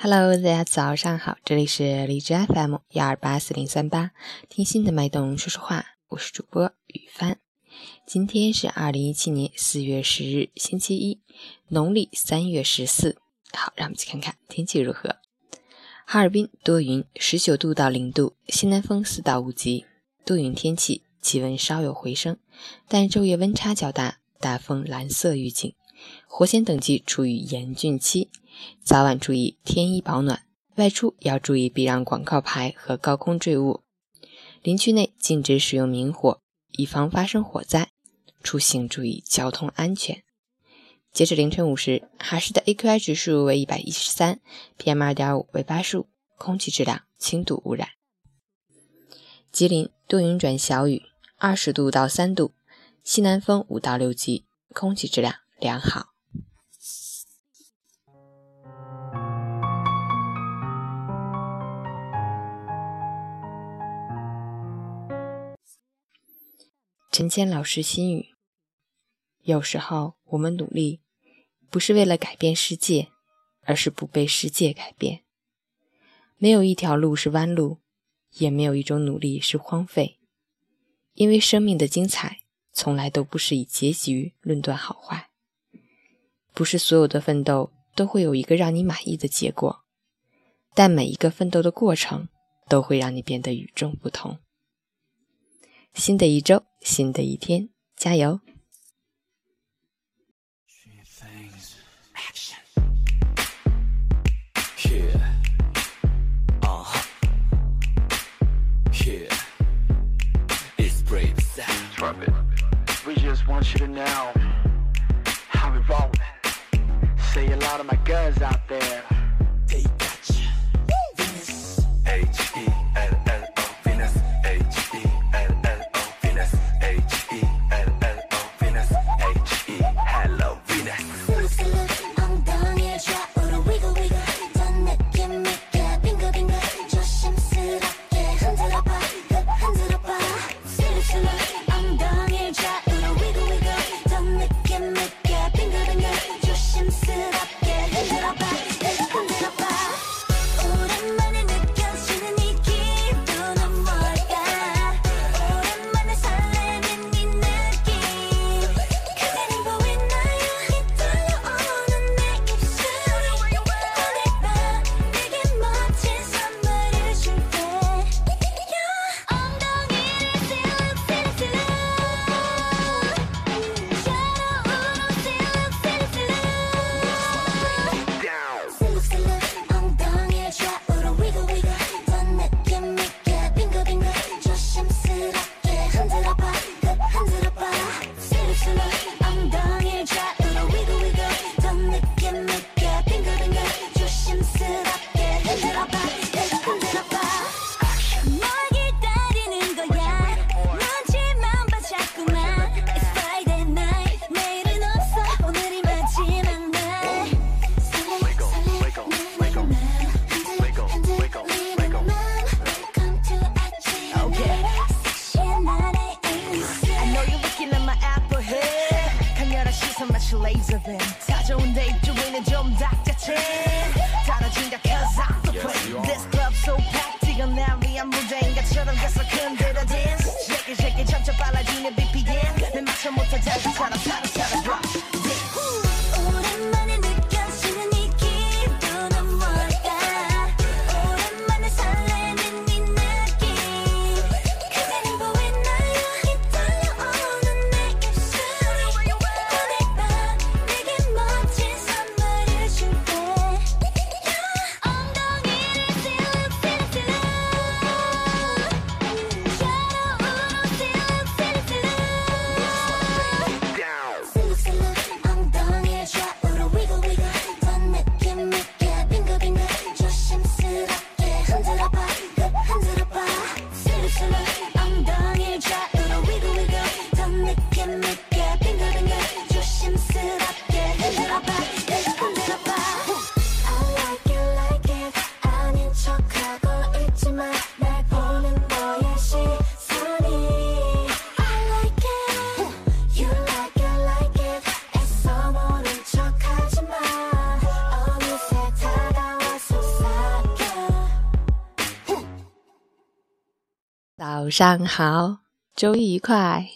Hello，大家早上好，这里是荔枝 FM 幺二八四零三八，听心的脉动说说话，我是主播雨帆。今天是二零一七年四月十日，星期一，农历三月十四。好，让我们去看看天气如何。哈尔滨多云，十九度到零度，西南风四到五级，多云天气，气温稍有回升，但昼夜温差较大，大风蓝色预警，火险等级处于严峻期，早晚注意添衣保暖，外出要注意避让广告牌和高空坠物，林区内禁止使用明火，以防发生火灾，出行注意交通安全。截止凌晨五时，哈市的 AQI 指数为一百一十三，PM 二点五为八十五，空气质量轻度污染。吉林多云转小雨，二十度到三度，西南风五到六级，空气质量良好。陈谦老师心语：有时候我们努力。不是为了改变世界，而是不被世界改变。没有一条路是弯路，也没有一种努力是荒废。因为生命的精彩从来都不是以结局论断好坏。不是所有的奋斗都会有一个让你满意的结果，但每一个奋斗的过程都会让你变得与众不同。新的一周，新的一天，加油！want you to know lot of my guns out there. 강렬한 시선 마치 laser beam 사좋은 데입 중에는 좀 닥자친 떨어진다 cause I'm the queen This club so packed 뛰어난 위한 무대인 것처럼 계속 흔들어 早上好，周一愉快。